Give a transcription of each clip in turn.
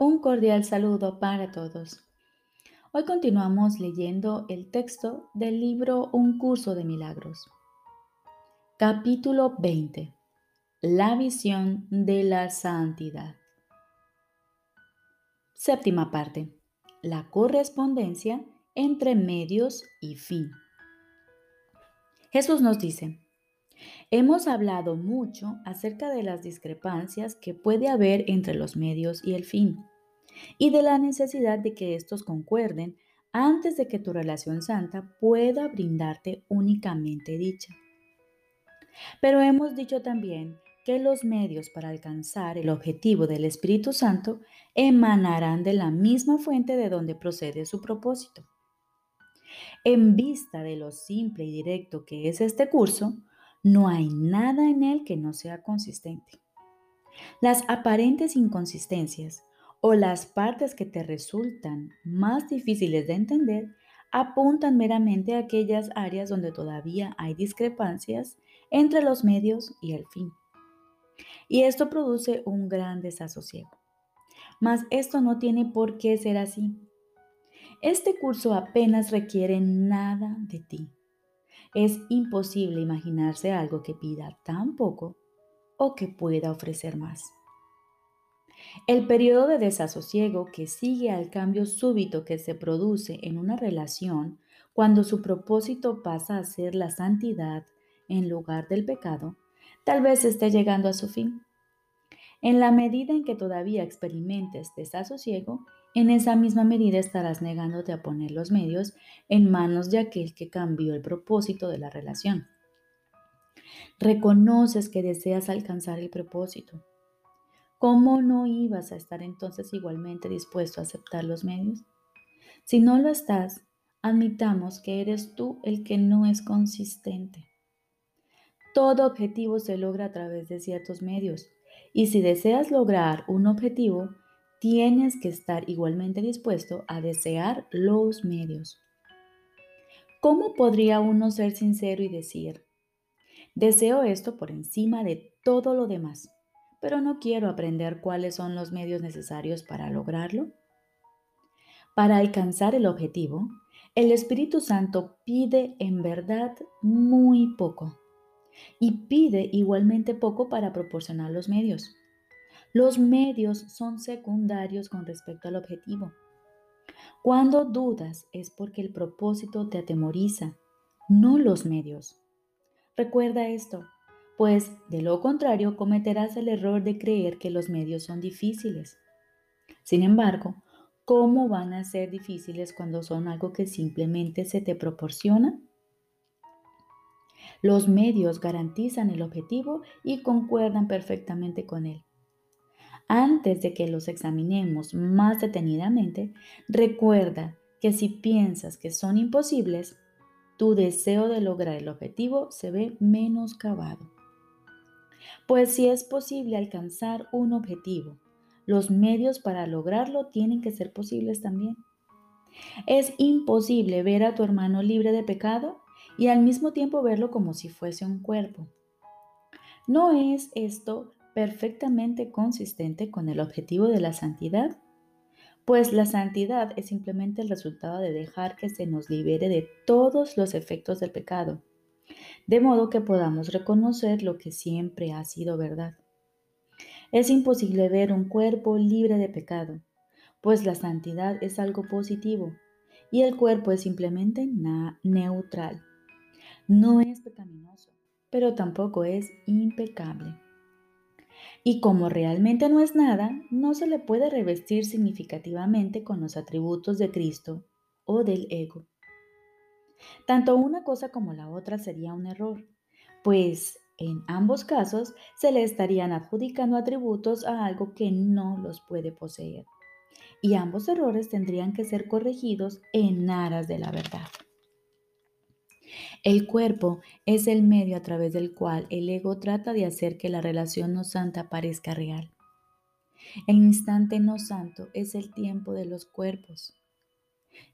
Un cordial saludo para todos. Hoy continuamos leyendo el texto del libro Un curso de milagros. Capítulo 20. La visión de la santidad. Séptima parte. La correspondencia entre medios y fin. Jesús nos dice, hemos hablado mucho acerca de las discrepancias que puede haber entre los medios y el fin y de la necesidad de que estos concuerden antes de que tu relación santa pueda brindarte únicamente dicha. Pero hemos dicho también que los medios para alcanzar el objetivo del Espíritu Santo emanarán de la misma fuente de donde procede su propósito. En vista de lo simple y directo que es este curso, no hay nada en él que no sea consistente. Las aparentes inconsistencias o las partes que te resultan más difíciles de entender apuntan meramente a aquellas áreas donde todavía hay discrepancias entre los medios y el fin. Y esto produce un gran desasosiego. Mas esto no tiene por qué ser así. Este curso apenas requiere nada de ti. Es imposible imaginarse algo que pida tan poco o que pueda ofrecer más. El periodo de desasosiego que sigue al cambio súbito que se produce en una relación cuando su propósito pasa a ser la santidad en lugar del pecado, tal vez esté llegando a su fin. En la medida en que todavía experimentes desasosiego, en esa misma medida estarás negándote a poner los medios en manos de aquel que cambió el propósito de la relación. Reconoces que deseas alcanzar el propósito, ¿cómo no ibas a estar entonces igualmente dispuesto a aceptar los medios? Si no lo estás, admitamos que eres tú el que no es consistente. Todo objetivo se logra a través de ciertos medios y si deseas lograr un objetivo, tienes que estar igualmente dispuesto a desear los medios. ¿Cómo podría uno ser sincero y decir, deseo esto por encima de todo lo demás? pero no quiero aprender cuáles son los medios necesarios para lograrlo. Para alcanzar el objetivo, el Espíritu Santo pide en verdad muy poco y pide igualmente poco para proporcionar los medios. Los medios son secundarios con respecto al objetivo. Cuando dudas es porque el propósito te atemoriza, no los medios. Recuerda esto, pues de lo contrario cometerás el error de creer que los medios son difíciles. Sin embargo, ¿cómo van a ser difíciles cuando son algo que simplemente se te proporciona? Los medios garantizan el objetivo y concuerdan perfectamente con él. Antes de que los examinemos más detenidamente, recuerda que si piensas que son imposibles, tu deseo de lograr el objetivo se ve menoscabado. Pues si es posible alcanzar un objetivo, los medios para lograrlo tienen que ser posibles también. Es imposible ver a tu hermano libre de pecado y al mismo tiempo verlo como si fuese un cuerpo. ¿No es esto perfectamente consistente con el objetivo de la santidad? Pues la santidad es simplemente el resultado de dejar que se nos libere de todos los efectos del pecado de modo que podamos reconocer lo que siempre ha sido verdad. Es imposible ver un cuerpo libre de pecado, pues la santidad es algo positivo y el cuerpo es simplemente neutral. No es pecaminoso, pero tampoco es impecable. Y como realmente no es nada, no se le puede revestir significativamente con los atributos de Cristo o del ego. Tanto una cosa como la otra sería un error, pues en ambos casos se le estarían adjudicando atributos a algo que no los puede poseer. Y ambos errores tendrían que ser corregidos en aras de la verdad. El cuerpo es el medio a través del cual el ego trata de hacer que la relación no santa parezca real. El instante no santo es el tiempo de los cuerpos.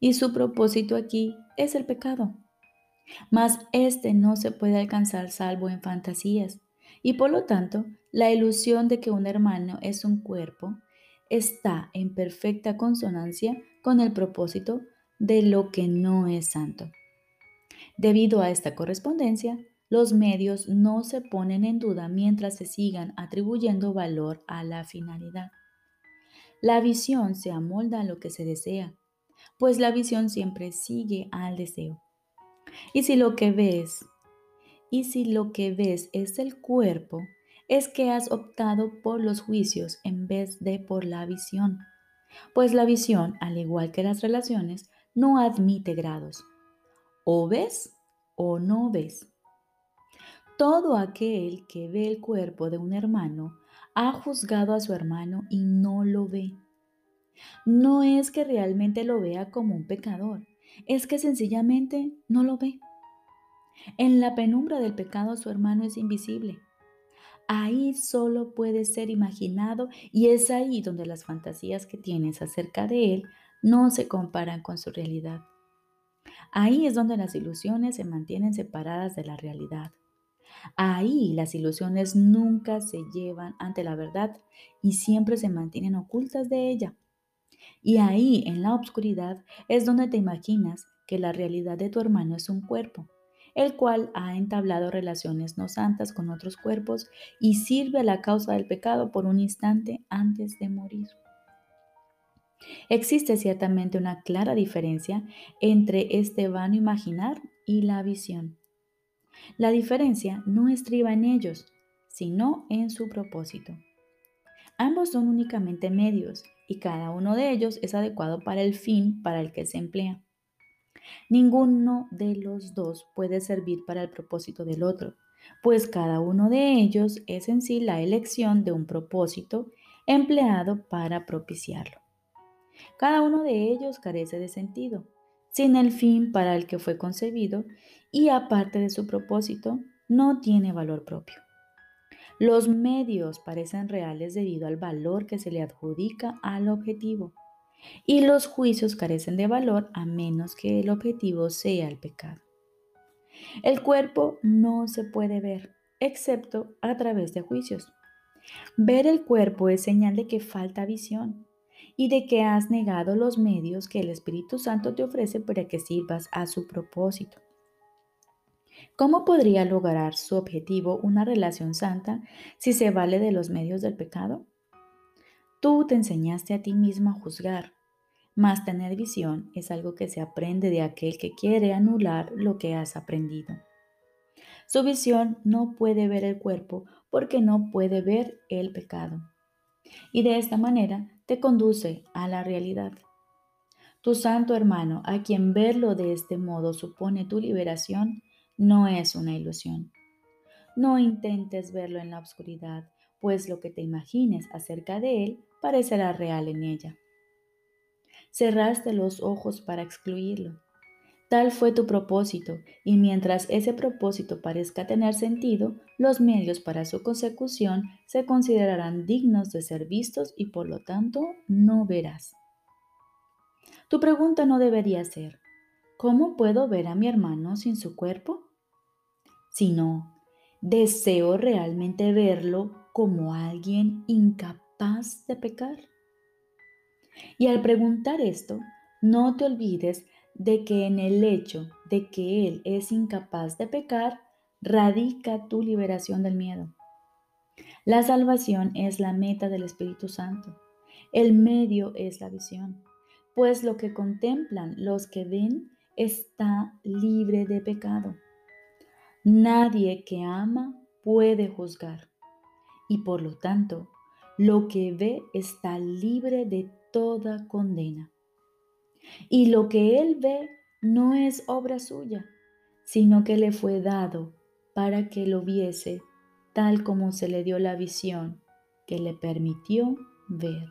Y su propósito aquí es el pecado. Mas este no se puede alcanzar salvo en fantasías. Y por lo tanto, la ilusión de que un hermano es un cuerpo está en perfecta consonancia con el propósito de lo que no es santo. Debido a esta correspondencia, los medios no se ponen en duda mientras se sigan atribuyendo valor a la finalidad. La visión se amolda a lo que se desea, pues la visión siempre sigue al deseo. Y si lo que ves, y si lo que ves es el cuerpo, es que has optado por los juicios en vez de por la visión. Pues la visión, al igual que las relaciones, no admite grados. O ves o no ves. Todo aquel que ve el cuerpo de un hermano ha juzgado a su hermano y no lo ve. No es que realmente lo vea como un pecador, es que sencillamente no lo ve. En la penumbra del pecado su hermano es invisible. Ahí solo puede ser imaginado y es ahí donde las fantasías que tienes acerca de él no se comparan con su realidad. Ahí es donde las ilusiones se mantienen separadas de la realidad. Ahí las ilusiones nunca se llevan ante la verdad y siempre se mantienen ocultas de ella. Y ahí, en la oscuridad, es donde te imaginas que la realidad de tu hermano es un cuerpo, el cual ha entablado relaciones no santas con otros cuerpos y sirve a la causa del pecado por un instante antes de morir. Existe ciertamente una clara diferencia entre este vano imaginar y la visión. La diferencia no estriba en ellos, sino en su propósito. Ambos son únicamente medios y cada uno de ellos es adecuado para el fin para el que se emplea. Ninguno de los dos puede servir para el propósito del otro, pues cada uno de ellos es en sí la elección de un propósito empleado para propiciarlo. Cada uno de ellos carece de sentido, sin el fin para el que fue concebido y aparte de su propósito, no tiene valor propio. Los medios parecen reales debido al valor que se le adjudica al objetivo y los juicios carecen de valor a menos que el objetivo sea el pecado. El cuerpo no se puede ver, excepto a través de juicios. Ver el cuerpo es señal de que falta visión y de que has negado los medios que el Espíritu Santo te ofrece para que sirvas a su propósito. ¿Cómo podría lograr su objetivo una relación santa si se vale de los medios del pecado? Tú te enseñaste a ti mismo a juzgar, mas tener visión es algo que se aprende de aquel que quiere anular lo que has aprendido. Su visión no puede ver el cuerpo porque no puede ver el pecado. Y de esta manera te conduce a la realidad. Tu santo hermano, a quien verlo de este modo supone tu liberación, no es una ilusión. No intentes verlo en la oscuridad, pues lo que te imagines acerca de él parecerá real en ella. Cerraste los ojos para excluirlo. Tal fue tu propósito, y mientras ese propósito parezca tener sentido, los medios para su consecución se considerarán dignos de ser vistos y por lo tanto no verás. Tu pregunta no debería ser, ¿cómo puedo ver a mi hermano sin su cuerpo? Sino, ¿deseo realmente verlo como alguien incapaz de pecar? Y al preguntar esto, no te olvides de que en el hecho de que Él es incapaz de pecar, radica tu liberación del miedo. La salvación es la meta del Espíritu Santo. El medio es la visión, pues lo que contemplan los que ven está libre de pecado. Nadie que ama puede juzgar y por lo tanto lo que ve está libre de toda condena. Y lo que él ve no es obra suya, sino que le fue dado para que lo viese tal como se le dio la visión que le permitió ver.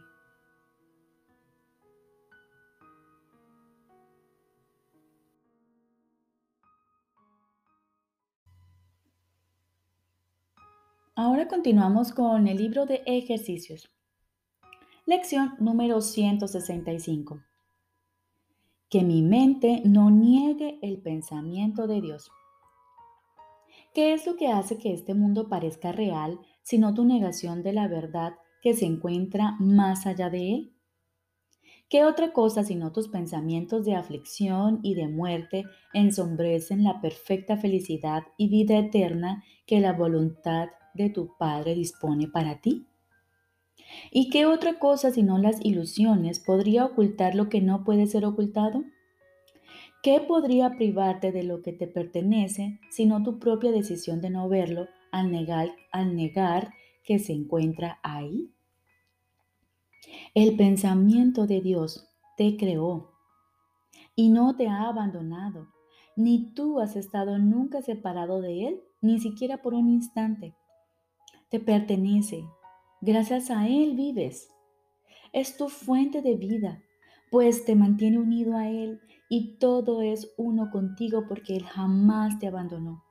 Ahora continuamos con el libro de ejercicios. Lección número 165 que mi mente no niegue el pensamiento de Dios. ¿Qué es lo que hace que este mundo parezca real, sino tu negación de la verdad que se encuentra más allá de él? ¿Qué otra cosa sino tus pensamientos de aflicción y de muerte ensombrecen la perfecta felicidad y vida eterna que la voluntad de tu Padre dispone para ti? ¿Y qué otra cosa sino las ilusiones podría ocultar lo que no puede ser ocultado? ¿Qué podría privarte de lo que te pertenece sino tu propia decisión de no verlo al negar, al negar que se encuentra ahí? El pensamiento de Dios te creó y no te ha abandonado, ni tú has estado nunca separado de Él, ni siquiera por un instante. Te pertenece, gracias a Él vives. Es tu fuente de vida, pues te mantiene unido a Él y todo es uno contigo porque Él jamás te abandonó.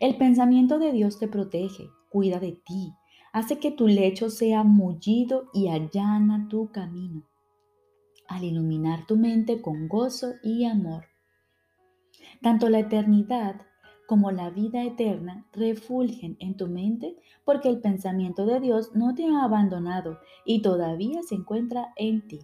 El pensamiento de Dios te protege, cuida de ti, hace que tu lecho sea mullido y allana tu camino, al iluminar tu mente con gozo y amor. Tanto la eternidad como la vida eterna refulgen en tu mente porque el pensamiento de Dios no te ha abandonado y todavía se encuentra en ti.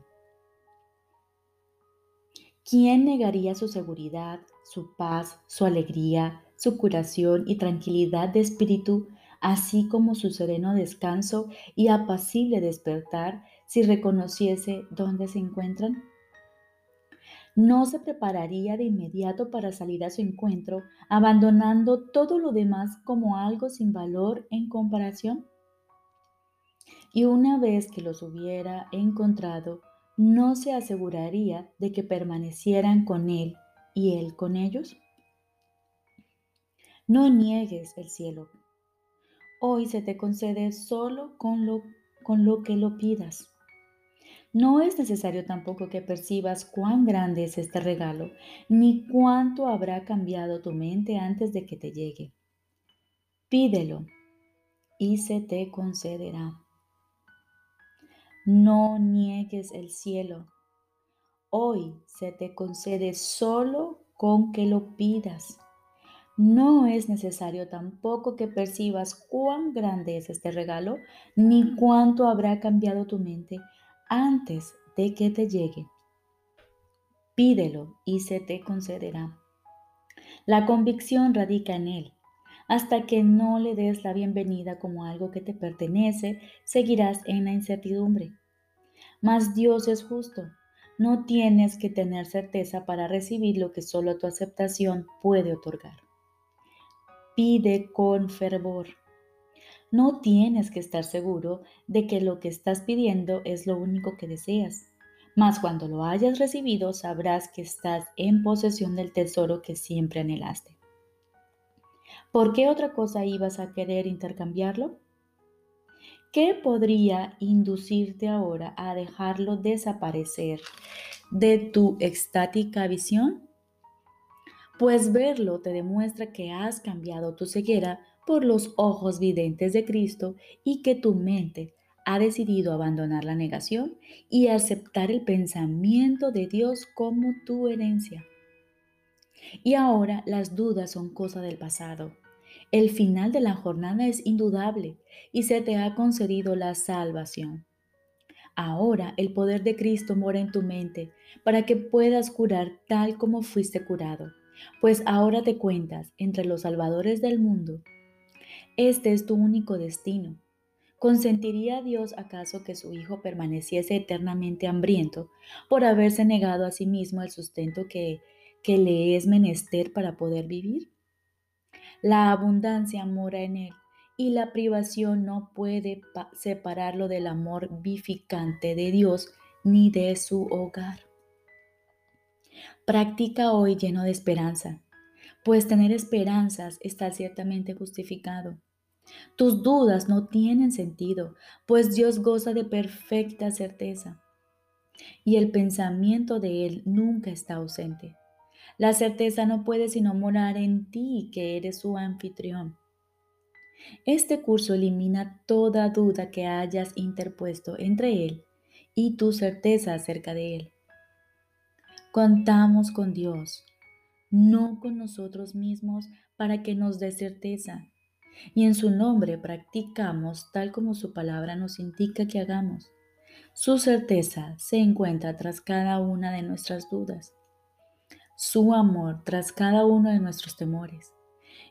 ¿Quién negaría su seguridad, su paz, su alegría, su curación y tranquilidad de espíritu así como su sereno descanso y apacible despertar si reconociese dónde se encuentran? ¿No se prepararía de inmediato para salir a su encuentro, abandonando todo lo demás como algo sin valor en comparación? Y una vez que los hubiera encontrado, ¿no se aseguraría de que permanecieran con él y él con ellos? No niegues el cielo, hoy se te concede solo con lo, con lo que lo pidas. No es necesario tampoco que percibas cuán grande es este regalo, ni cuánto habrá cambiado tu mente antes de que te llegue. Pídelo y se te concederá. No niegues el cielo. Hoy se te concede solo con que lo pidas. No es necesario tampoco que percibas cuán grande es este regalo, ni cuánto habrá cambiado tu mente antes de que te llegue. Pídelo y se te concederá. La convicción radica en él. Hasta que no le des la bienvenida como algo que te pertenece, seguirás en la incertidumbre. Mas Dios es justo. No tienes que tener certeza para recibir lo que solo tu aceptación puede otorgar pide con fervor. No tienes que estar seguro de que lo que estás pidiendo es lo único que deseas, mas cuando lo hayas recibido sabrás que estás en posesión del tesoro que siempre anhelaste. ¿Por qué otra cosa ibas a querer intercambiarlo? ¿Qué podría inducirte ahora a dejarlo desaparecer de tu extática visión? pues verlo te demuestra que has cambiado tu ceguera por los ojos videntes de Cristo y que tu mente ha decidido abandonar la negación y aceptar el pensamiento de Dios como tu herencia. Y ahora las dudas son cosa del pasado. El final de la jornada es indudable y se te ha concedido la salvación. Ahora el poder de Cristo mora en tu mente para que puedas curar tal como fuiste curado pues ahora te cuentas entre los salvadores del mundo. Este es tu único destino. ¿Consentiría Dios acaso que su Hijo permaneciese eternamente hambriento por haberse negado a sí mismo el sustento que, que le es menester para poder vivir? La abundancia mora en él y la privación no puede separarlo del amor vivificante de Dios ni de su hogar. Practica hoy lleno de esperanza, pues tener esperanzas está ciertamente justificado. Tus dudas no tienen sentido, pues Dios goza de perfecta certeza. Y el pensamiento de Él nunca está ausente. La certeza no puede sino morar en ti, que eres su anfitrión. Este curso elimina toda duda que hayas interpuesto entre Él y tu certeza acerca de Él. Contamos con Dios, no con nosotros mismos para que nos dé certeza. y en su nombre practicamos tal como su palabra nos indica que hagamos. Su certeza se encuentra tras cada una de nuestras dudas, su amor tras cada uno de nuestros temores.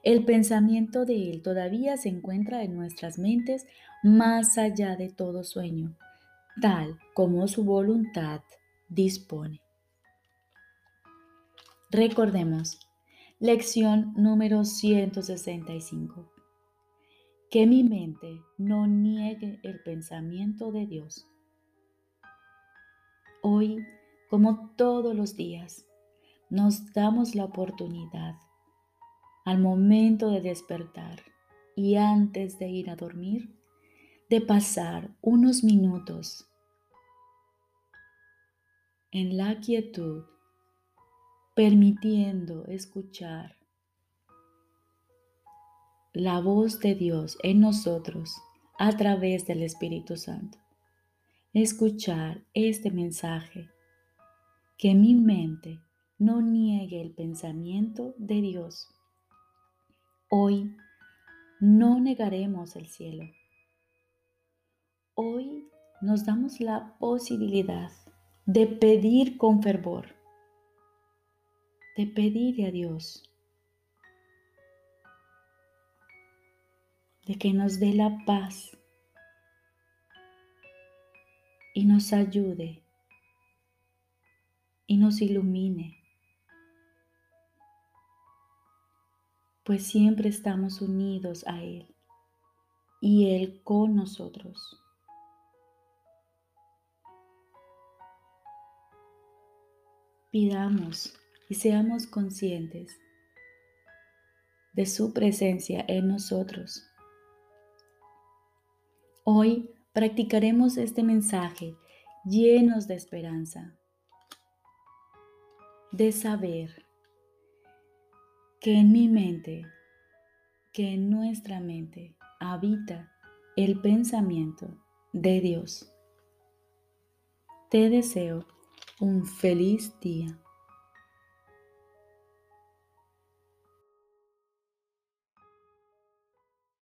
El pensamiento de Él todavía se encuentra en nuestras mentes más allá de todo sueño, tal como su voluntad dispone. Recordemos, lección número 165. Que mi mente no niegue el pensamiento de Dios. Hoy, como todos los días, nos damos la oportunidad al momento de despertar y antes de ir a dormir, de pasar unos minutos en la quietud, permitiendo escuchar la voz de Dios en nosotros a través del Espíritu Santo. Escuchar este mensaje, que mi mente no niegue el pensamiento de Dios. Hoy no negaremos el cielo. Hoy nos damos la posibilidad de pedir con fervor, de pedirle a Dios de que nos dé la paz y nos ayude y nos ilumine, pues siempre estamos unidos a Él y Él con nosotros. Pidamos seamos conscientes de su presencia en nosotros. Hoy practicaremos este mensaje llenos de esperanza, de saber que en mi mente, que en nuestra mente habita el pensamiento de Dios. Te deseo un feliz día.